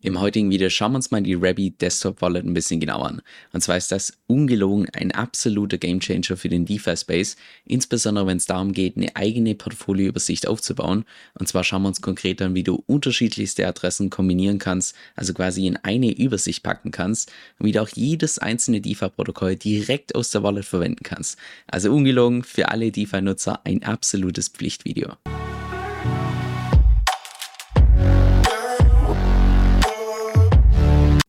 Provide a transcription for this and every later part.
Im heutigen Video schauen wir uns mal die Rabby Desktop Wallet ein bisschen genauer an. Und zwar ist das ungelogen ein absoluter Gamechanger für den DeFi-Space, insbesondere wenn es darum geht, eine eigene Portfolioübersicht aufzubauen. Und zwar schauen wir uns konkret an, wie du unterschiedlichste Adressen kombinieren kannst, also quasi in eine Übersicht packen kannst und wie du auch jedes einzelne DeFi-Protokoll direkt aus der Wallet verwenden kannst. Also ungelogen für alle DeFi-Nutzer ein absolutes Pflichtvideo.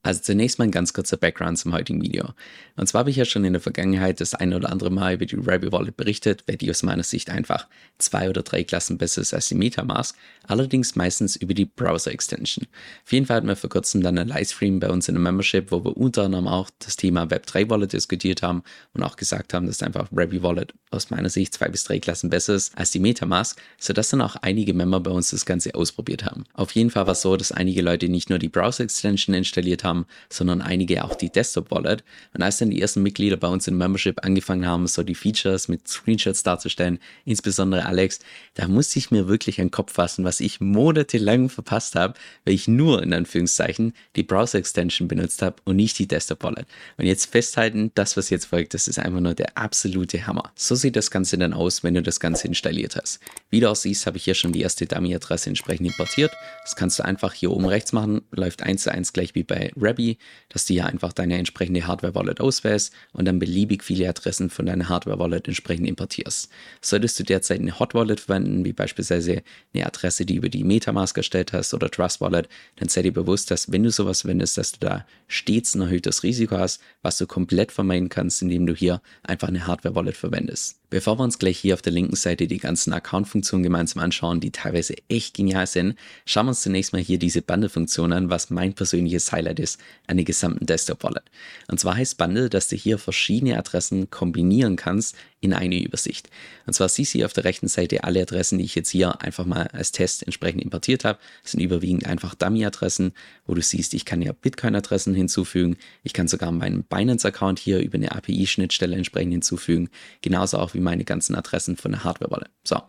Also zunächst mal ein ganz kurzer Background zum heutigen Video. Und zwar habe ich ja schon in der Vergangenheit das ein oder andere Mal über die Rabbit Wallet berichtet, weil die aus meiner Sicht einfach zwei oder drei Klassen besser ist als die Metamask, allerdings meistens über die Browser Extension. Auf jeden Fall hatten wir vor kurzem dann einen Livestream bei uns in der Membership, wo wir unter anderem auch das Thema Web3 Wallet diskutiert haben und auch gesagt haben, dass einfach Rabbit Wallet aus meiner Sicht zwei bis drei Klassen besser ist als die Metamask, sodass dann auch einige Member bei uns das Ganze ausprobiert haben. Auf jeden Fall war es so, dass einige Leute nicht nur die Browser Extension installiert haben, haben, sondern einige auch die Desktop Wallet. Und als dann die ersten Mitglieder bei uns in Membership angefangen haben, so die Features mit Screenshots darzustellen, insbesondere Alex, da musste ich mir wirklich einen Kopf fassen, was ich monatelang verpasst habe, weil ich nur in Anführungszeichen die Browser Extension benutzt habe und nicht die Desktop Wallet. Und jetzt festhalten, das, was jetzt folgt, das ist einfach nur der absolute Hammer. So sieht das Ganze dann aus, wenn du das Ganze installiert hast. Wie du auch siehst, habe ich hier schon die erste Dummy-Adresse entsprechend importiert. Das kannst du einfach hier oben rechts machen, läuft eins zu eins gleich wie bei Rabby, dass du hier einfach deine entsprechende Hardware-Wallet auswählst und dann beliebig viele Adressen von deiner Hardware-Wallet entsprechend importierst. Solltest du derzeit eine Hot Wallet verwenden, wie beispielsweise eine Adresse, die über die Metamask erstellt hast oder Trust Wallet, dann sei dir bewusst, dass wenn du sowas verwendest, dass du da stets ein erhöhtes Risiko hast, was du komplett vermeiden kannst, indem du hier einfach eine Hardware-Wallet verwendest. Bevor wir uns gleich hier auf der linken Seite die ganzen Account-Funktionen gemeinsam anschauen, die teilweise echt genial sind, schauen wir uns zunächst mal hier diese Bundle-Funktion an, was mein persönliches Highlight ist an der gesamten Desktop-Wallet. Und zwar heißt Bundle, dass du hier verschiedene Adressen kombinieren kannst in eine Übersicht. Und zwar siehst du hier auf der rechten Seite alle Adressen, die ich jetzt hier einfach mal als Test entsprechend importiert habe. Das sind überwiegend einfach Dummy-Adressen, wo du siehst, ich kann ja Bitcoin-Adressen hinzufügen. Ich kann sogar meinen Binance-Account hier über eine API-Schnittstelle entsprechend hinzufügen. Genauso auch wie meine ganzen Adressen von der Hardware-Wallet. So,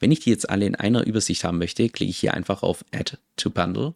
wenn ich die jetzt alle in einer Übersicht haben möchte, klicke ich hier einfach auf Add to Bundle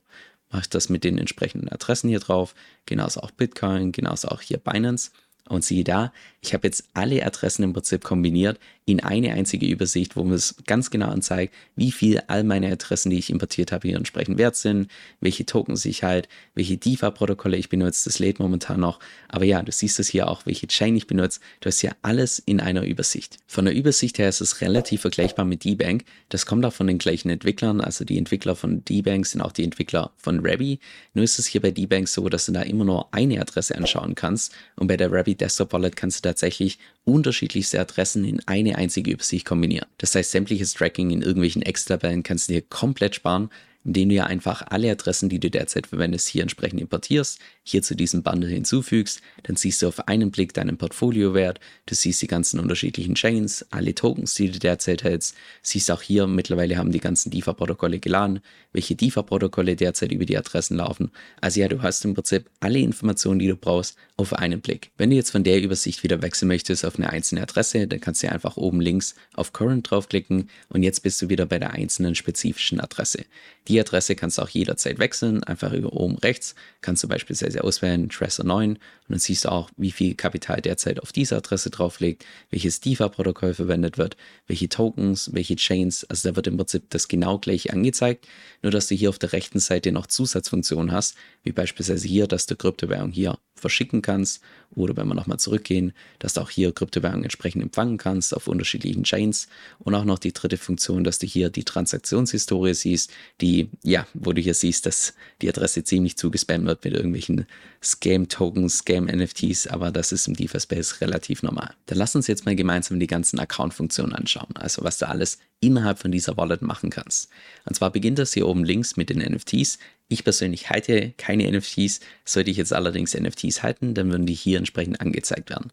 mache ich das mit den entsprechenden Adressen hier drauf, genauso auch Bitcoin, genauso auch hier Binance. Und siehe da, ich habe jetzt alle Adressen im Prinzip kombiniert in eine einzige Übersicht, wo mir es ganz genau anzeigt, wie viel all meine Adressen, die ich importiert habe, hier entsprechend wert sind, welche Tokens ich halt, welche DeFi-Protokolle ich benutze, das lädt momentan noch. Aber ja, du siehst es hier auch, welche Chain ich benutze. Du hast hier alles in einer Übersicht. Von der Übersicht her ist es relativ vergleichbar mit D-Bank. Das kommt auch von den gleichen Entwicklern, also die Entwickler von D-Bank sind auch die Entwickler von Rabby. Nur ist es hier bei D-Bank so, dass du da immer nur eine Adresse anschauen kannst und bei der Rabby Desktop Wallet kannst du tatsächlich unterschiedlichste Adressen in eine einzige Übersicht kombinieren. Das heißt, sämtliches Tracking in irgendwelchen Excel-Tabellen kannst du dir komplett sparen indem du ja einfach alle Adressen, die du derzeit verwendest, hier entsprechend importierst, hier zu diesem Bundle hinzufügst, dann siehst du auf einen Blick deinen Portfoliowert, du siehst die ganzen unterschiedlichen Chains, alle Tokens, die du derzeit hältst, siehst auch hier, mittlerweile haben die ganzen DeFi-Protokolle geladen, welche DeFi-Protokolle derzeit über die Adressen laufen. Also ja, du hast im Prinzip alle Informationen, die du brauchst, auf einen Blick. Wenn du jetzt von der Übersicht wieder wechseln möchtest auf eine einzelne Adresse, dann kannst du einfach oben links auf Current draufklicken und jetzt bist du wieder bei der einzelnen spezifischen Adresse. Die Adresse kannst du auch jederzeit wechseln, einfach über oben rechts kannst du beispielsweise auswählen Tresor 9 und dann siehst du auch, wie viel Kapital derzeit auf dieser Adresse drauf liegt, welches DeFi-Protokoll verwendet wird, welche Tokens, welche Chains, also da wird im Prinzip das genau gleich angezeigt, nur dass du hier auf der rechten Seite noch Zusatzfunktionen hast, wie beispielsweise hier, dass du Kryptowährung hier verschicken kannst oder wenn wir nochmal zurückgehen, dass du auch hier Kryptowährungen entsprechend empfangen kannst auf unterschiedlichen Chains und auch noch die dritte Funktion, dass du hier die Transaktionshistorie siehst, die, ja, wo du hier siehst, dass die Adresse ziemlich zugespammt wird mit irgendwelchen Scam-Tokens, Scam-NFTs, aber das ist im DeFi-Space relativ normal. Dann lass uns jetzt mal gemeinsam die ganzen Account-Funktionen anschauen, also was du alles innerhalb von dieser Wallet machen kannst. Und zwar beginnt das hier oben links mit den NFTs. Ich persönlich halte keine NFTs. Sollte ich jetzt allerdings NFTs halten, dann würden die hier entsprechend angezeigt werden.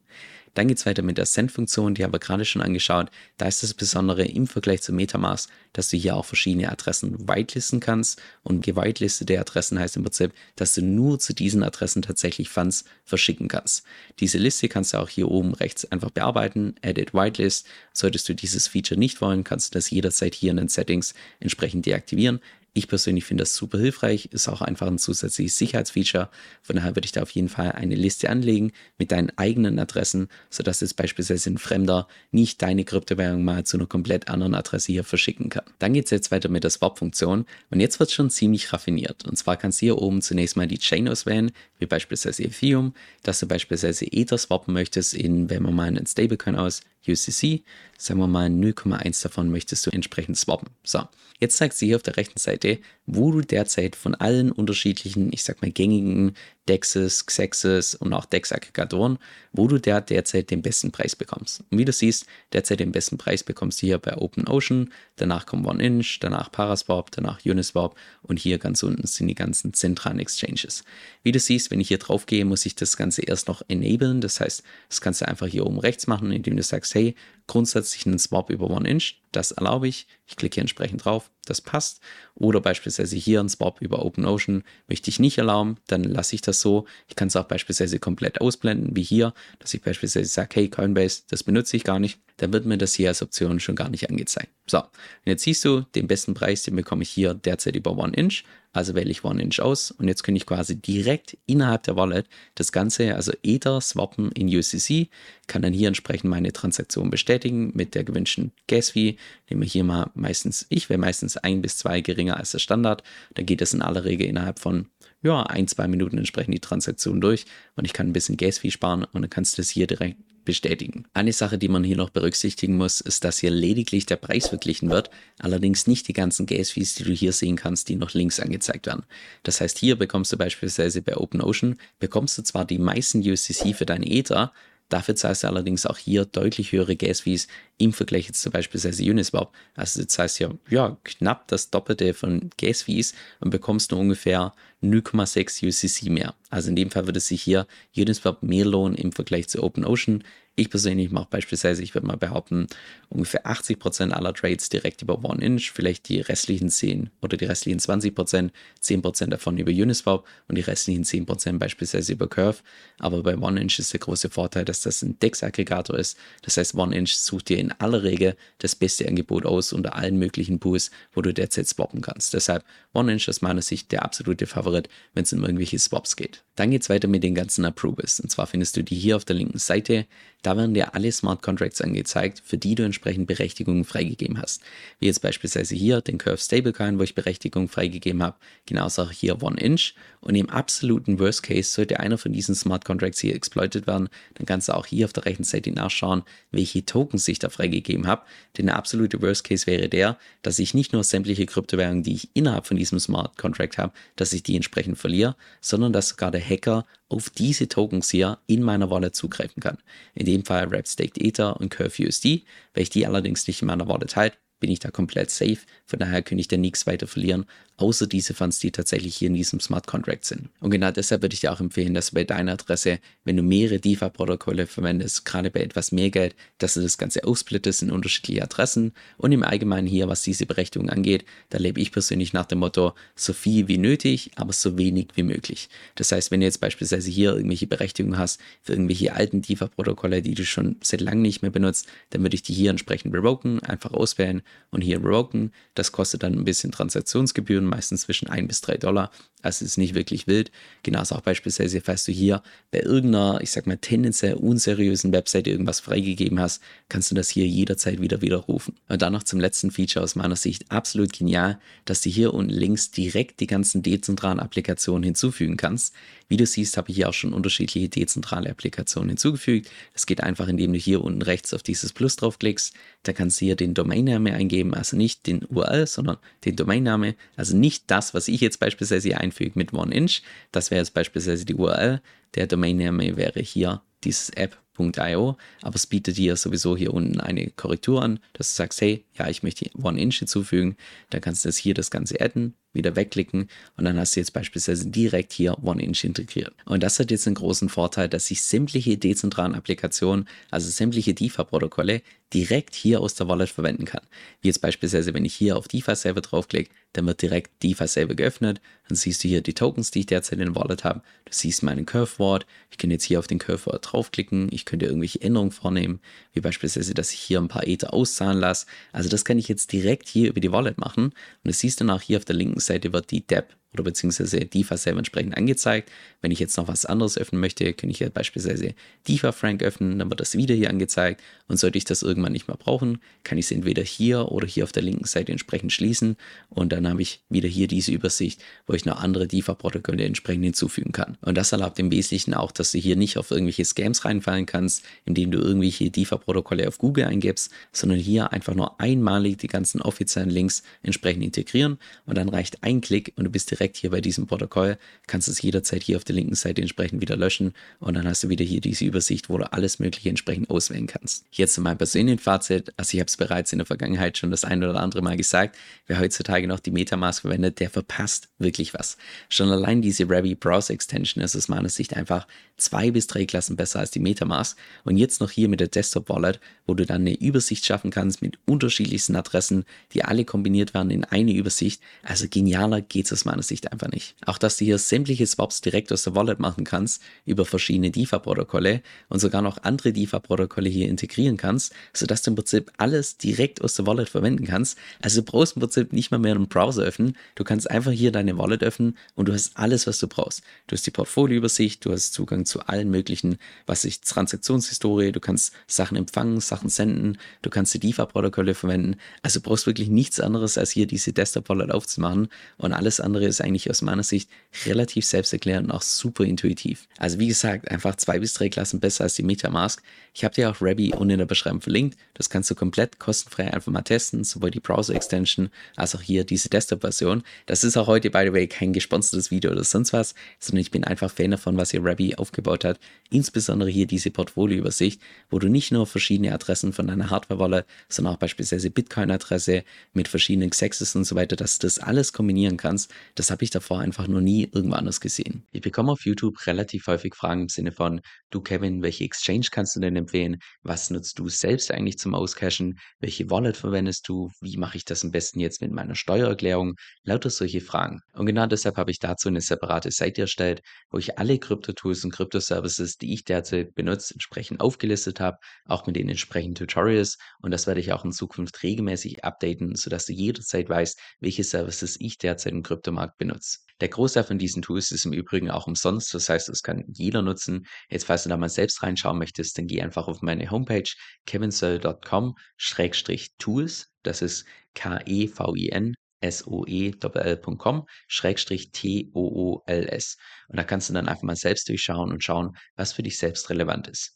Dann geht es weiter mit der Send-Funktion, die haben wir gerade schon angeschaut. Da ist das Besondere im Vergleich zu Metamask, dass du hier auch verschiedene Adressen whitelisten kannst. Und gewitelistete Adressen heißt im Prinzip, dass du nur zu diesen Adressen tatsächlich Funds verschicken kannst. Diese Liste kannst du auch hier oben rechts einfach bearbeiten, Edit Whitelist. Solltest du dieses Feature nicht wollen, kannst du das jederzeit hier in den Settings entsprechend deaktivieren. Ich persönlich finde das super hilfreich, ist auch einfach ein zusätzliches Sicherheitsfeature. Von daher würde ich da auf jeden Fall eine Liste anlegen mit deinen eigenen Adressen, sodass jetzt beispielsweise ein Fremder nicht deine Kryptowährung mal zu einer komplett anderen Adresse hier verschicken kann. Dann geht es jetzt weiter mit der Swap-Funktion und jetzt wird es schon ziemlich raffiniert. Und zwar kannst du hier oben zunächst mal die Chain auswählen, wie beispielsweise Ethereum, dass du beispielsweise Ether swappen möchtest in, wenn man mal einen Stablecoin aus, UCC, sagen wir mal 0,1 davon möchtest du entsprechend swappen. So, jetzt zeigt sie hier auf der rechten Seite, wo du derzeit von allen unterschiedlichen, ich sag mal gängigen Dexes, Xexes und auch Dex-Aggregatoren, wo du der derzeit den besten Preis bekommst. Und wie du siehst, derzeit den besten Preis bekommst du hier bei OpenOcean, danach kommt OneInch, danach Paraswap, danach Uniswap und hier ganz unten sind die ganzen zentralen Exchanges. Wie du siehst, wenn ich hier drauf gehe, muss ich das Ganze erst noch enablen, das heißt, das kannst du einfach hier oben rechts machen, indem du sagst, hey, grundsätzlich einen Swap über OneInch, das erlaube ich, ich klicke hier entsprechend drauf, das passt. Oder beispielsweise hier einen Swap über OpenOcean möchte ich nicht erlauben, dann lasse ich das so. Ich kann es auch beispielsweise komplett ausblenden, wie hier, dass ich beispielsweise sage, hey Coinbase, das benutze ich gar nicht. Dann wird mir das hier als Option schon gar nicht angezeigt. So, und jetzt siehst du, den besten Preis, den bekomme ich hier derzeit über OneInch. Also wähle ich OneInch aus und jetzt kann ich quasi direkt innerhalb der Wallet das Ganze, also Ether, swappen in UCC, kann dann hier entsprechend meine Transaktion bestätigen mit der gewünschten Gas-Fee. Nehmen wir hier mal meistens, ich wähle meistens ein bis zwei geringer als der Standard. Dann geht es in aller Regel innerhalb von ja, ein, zwei Minuten entsprechend die Transaktion durch und ich kann ein bisschen Gas-Fee sparen und dann kannst du das hier direkt bestätigen. Eine Sache, die man hier noch berücksichtigen muss, ist, dass hier lediglich der Preis verglichen wird, allerdings nicht die ganzen Gas-Fees, die du hier sehen kannst, die noch links angezeigt werden. Das heißt, hier bekommst du beispielsweise bei OpenOcean, bekommst du zwar die meisten USDC für deine Ether, Dafür zahlst du allerdings auch hier deutlich höhere Gas-Fees im Vergleich jetzt zum Beispiel Uniswap. Also du zahlst hier ja, knapp das Doppelte von Gas-Fees und bekommst nur ungefähr 0,6 UCC mehr. Also in dem Fall würde sich hier Uniswap mehr lohnen im Vergleich zu OpenOcean. Ich persönlich mache beispielsweise, ich würde mal behaupten, ungefähr 80% aller Trades direkt über OneInch, vielleicht die restlichen 10 oder die restlichen 20%, 10% davon über Uniswap und die restlichen 10% beispielsweise über Curve. Aber bei OneInch ist der große Vorteil, dass das ein DEX-Aggregator ist. Das heißt, OneInch sucht dir in aller Regel das beste Angebot aus unter allen möglichen Pools, wo du derzeit swappen kannst. Deshalb OneInch aus meiner Sicht der absolute Favorit, wenn es um irgendwelche Swaps geht. Dann geht es weiter mit den ganzen Approvals. Und zwar findest du die hier auf der linken Seite. Da werden dir alle Smart Contracts angezeigt, für die du entsprechend Berechtigungen freigegeben hast. Wie jetzt beispielsweise hier den Curve Stablecoin, wo ich Berechtigung freigegeben habe. Genauso auch hier OneInch. Und im absoluten Worst Case sollte einer von diesen Smart Contracts hier exploited werden, dann kannst du auch hier auf der rechten Seite nachschauen, welche Tokens ich da freigegeben habe. Denn der absolute Worst Case wäre der, dass ich nicht nur sämtliche Kryptowährungen, die ich innerhalb von diesem Smart Contract habe, dass ich die entsprechend verliere, sondern dass sogar der Hacker auf diese Tokens hier in meiner Wallet zugreifen kann. In dem Fall Wrap Staked Ether und Curve USD. Wenn ich die allerdings nicht in meiner Wallet halte, bin ich da komplett safe. Von daher könnte ich da nichts weiter verlieren, außer diese Funds, die tatsächlich hier in diesem Smart Contract sind. Und genau deshalb würde ich dir auch empfehlen, dass du bei deiner Adresse, wenn du mehrere DeFi-Protokolle verwendest, gerade bei etwas mehr Geld, dass du das Ganze aufsplittest in unterschiedliche Adressen und im Allgemeinen hier, was diese Berechtigung angeht, da lebe ich persönlich nach dem Motto, so viel wie nötig, aber so wenig wie möglich. Das heißt, wenn du jetzt beispielsweise hier irgendwelche Berechtigungen hast für irgendwelche alten DeFi-Protokolle, die du schon seit langem nicht mehr benutzt, dann würde ich die hier entsprechend revoken, einfach auswählen und hier revoken. Das kostet dann ein bisschen Transaktionsgebühren, meistens zwischen 1 bis 3 Dollar. Also ist nicht wirklich wild. Genauso auch beispielsweise, falls du hier bei irgendeiner, ich sag mal, tendenziell unseriösen Webseite irgendwas freigegeben hast, kannst du das hier jederzeit wieder widerrufen. Und dann noch zum letzten Feature aus meiner Sicht absolut genial, dass du hier unten links direkt die ganzen dezentralen Applikationen hinzufügen kannst. Wie du siehst, habe ich hier auch schon unterschiedliche dezentrale Applikationen hinzugefügt. Das geht einfach, indem du hier unten rechts auf dieses Plus draufklickst. Da kannst du hier den Domainname eingeben, also nicht den URL, sondern den Domainname. Also nicht das, was ich jetzt beispielsweise hier einfüge mit OneInch. Das wäre jetzt beispielsweise die URL. Der Domainname wäre hier dieses App.io, aber es bietet dir sowieso hier unten eine Korrektur an, dass du sagst, hey, ja, ich möchte OneInch hinzufügen, dann kannst du das hier das Ganze adden wieder wegklicken und dann hast du jetzt beispielsweise direkt hier OneInch integriert. Und das hat jetzt einen großen Vorteil, dass sich sämtliche dezentralen Applikationen, also sämtliche DeFi-Protokolle, direkt hier aus der Wallet verwenden kann. Wie jetzt beispielsweise, wenn ich hier auf DeFi Saver draufklicke, dann wird direkt DeFi Saver geöffnet. Dann siehst du hier die Tokens, die ich derzeit in der Wallet habe. Du siehst meinen Curve Wort. Ich kann jetzt hier auf den Curve Wort draufklicken. Ich könnte irgendwelche Änderungen vornehmen, wie beispielsweise, dass ich hier ein paar Ether auszahlen lasse. Also das kann ich jetzt direkt hier über die Wallet machen. Und du siehst dann auch hier auf der linken Seite wird die DEP oder beziehungsweise DeFi selber entsprechend angezeigt. Wenn ich jetzt noch was anderes öffnen möchte, kann ich hier beispielsweise DeFi Frank öffnen, dann wird das wieder hier angezeigt und sollte ich das irgendwann nicht mehr brauchen, kann ich es entweder hier oder hier auf der linken Seite entsprechend schließen und dann habe ich wieder hier diese Übersicht, wo ich noch andere DeFi-Protokolle entsprechend hinzufügen kann. Und das erlaubt im Wesentlichen auch, dass du hier nicht auf irgendwelche Scams reinfallen kannst, indem du irgendwelche DeFi-Protokolle auf Google eingibst, sondern hier einfach nur einmalig die ganzen offiziellen Links entsprechend integrieren und dann reicht ein Klick und du bist direkt direkt hier bei diesem Protokoll, kannst es jederzeit hier auf der linken Seite entsprechend wieder löschen und dann hast du wieder hier diese Übersicht, wo du alles Mögliche entsprechend auswählen kannst. Jetzt zu meinem persönlichen Fazit, also ich habe es bereits in der Vergangenheit schon das ein oder andere Mal gesagt, wer heutzutage noch die Metamask verwendet, der verpasst wirklich was. Schon allein diese Ravi Browser Extension ist aus meiner Sicht einfach zwei bis drei Klassen besser als die Metamask und jetzt noch hier mit der Desktop Wallet, wo du dann eine Übersicht schaffen kannst mit unterschiedlichsten Adressen, die alle kombiniert werden in eine Übersicht. Also genialer geht es aus meiner Sicht Sicht einfach nicht. Auch, dass du hier sämtliche Swaps direkt aus der Wallet machen kannst über verschiedene DeFi-Protokolle und sogar noch andere DeFi-Protokolle hier integrieren kannst, sodass du im Prinzip alles direkt aus der Wallet verwenden kannst. Also du brauchst im Prinzip nicht mal mehr einen Browser öffnen. Du kannst einfach hier deine Wallet öffnen und du hast alles, was du brauchst. Du hast die Portfolioübersicht, du hast Zugang zu allen möglichen, was ich, Transaktionshistorie, du kannst Sachen empfangen, Sachen senden, du kannst die DeFi-Protokolle verwenden. Also du brauchst wirklich nichts anderes, als hier diese Desktop-Wallet aufzumachen und alles andere ist ist eigentlich aus meiner Sicht relativ selbsterklärend und auch super intuitiv. Also wie gesagt, einfach zwei bis drei Klassen besser als die Metamask. Ich habe dir auch Rabbi unten in der Beschreibung verlinkt. Das kannst du komplett kostenfrei einfach mal testen, sowohl die Browser-Extension als auch hier diese Desktop-Version. Das ist auch heute, by the way, kein gesponsertes Video oder sonst was, sondern ich bin einfach Fan davon, was hier Rabbi aufgebaut hat. Insbesondere hier diese Portfolio-Übersicht, wo du nicht nur verschiedene Adressen von deiner Hardware-Wallet, sondern auch beispielsweise Bitcoin-Adresse mit verschiedenen Xexes und so weiter, dass du das alles kombinieren kannst. Habe ich davor einfach noch nie irgendwo anders gesehen. Ich bekomme auf YouTube relativ häufig Fragen im Sinne von, du Kevin, welche Exchange kannst du denn empfehlen? Was nutzt du selbst eigentlich zum Auscashen? Welche Wallet verwendest du? Wie mache ich das am besten jetzt mit meiner Steuererklärung? Lauter solche Fragen. Und genau deshalb habe ich dazu eine separate Seite erstellt, wo ich alle Krypto-Tools und Krypto-Services, die ich derzeit benutze, entsprechend aufgelistet habe, auch mit den entsprechenden Tutorials. Und das werde ich auch in Zukunft regelmäßig updaten, sodass du jederzeit weißt, welche Services ich derzeit im Kryptomarkt benutzt. Der Großteil von diesen Tools ist im Übrigen auch umsonst, das heißt, es kann jeder nutzen. Jetzt, falls du da mal selbst reinschauen möchtest, dann geh einfach auf meine Homepage kevinsoe.com-tools, das ist K-E-V-I-N soe.com Schrägstrich T-O-O-L-S. Und da kannst du dann einfach mal selbst durchschauen und schauen, was für dich selbst relevant ist.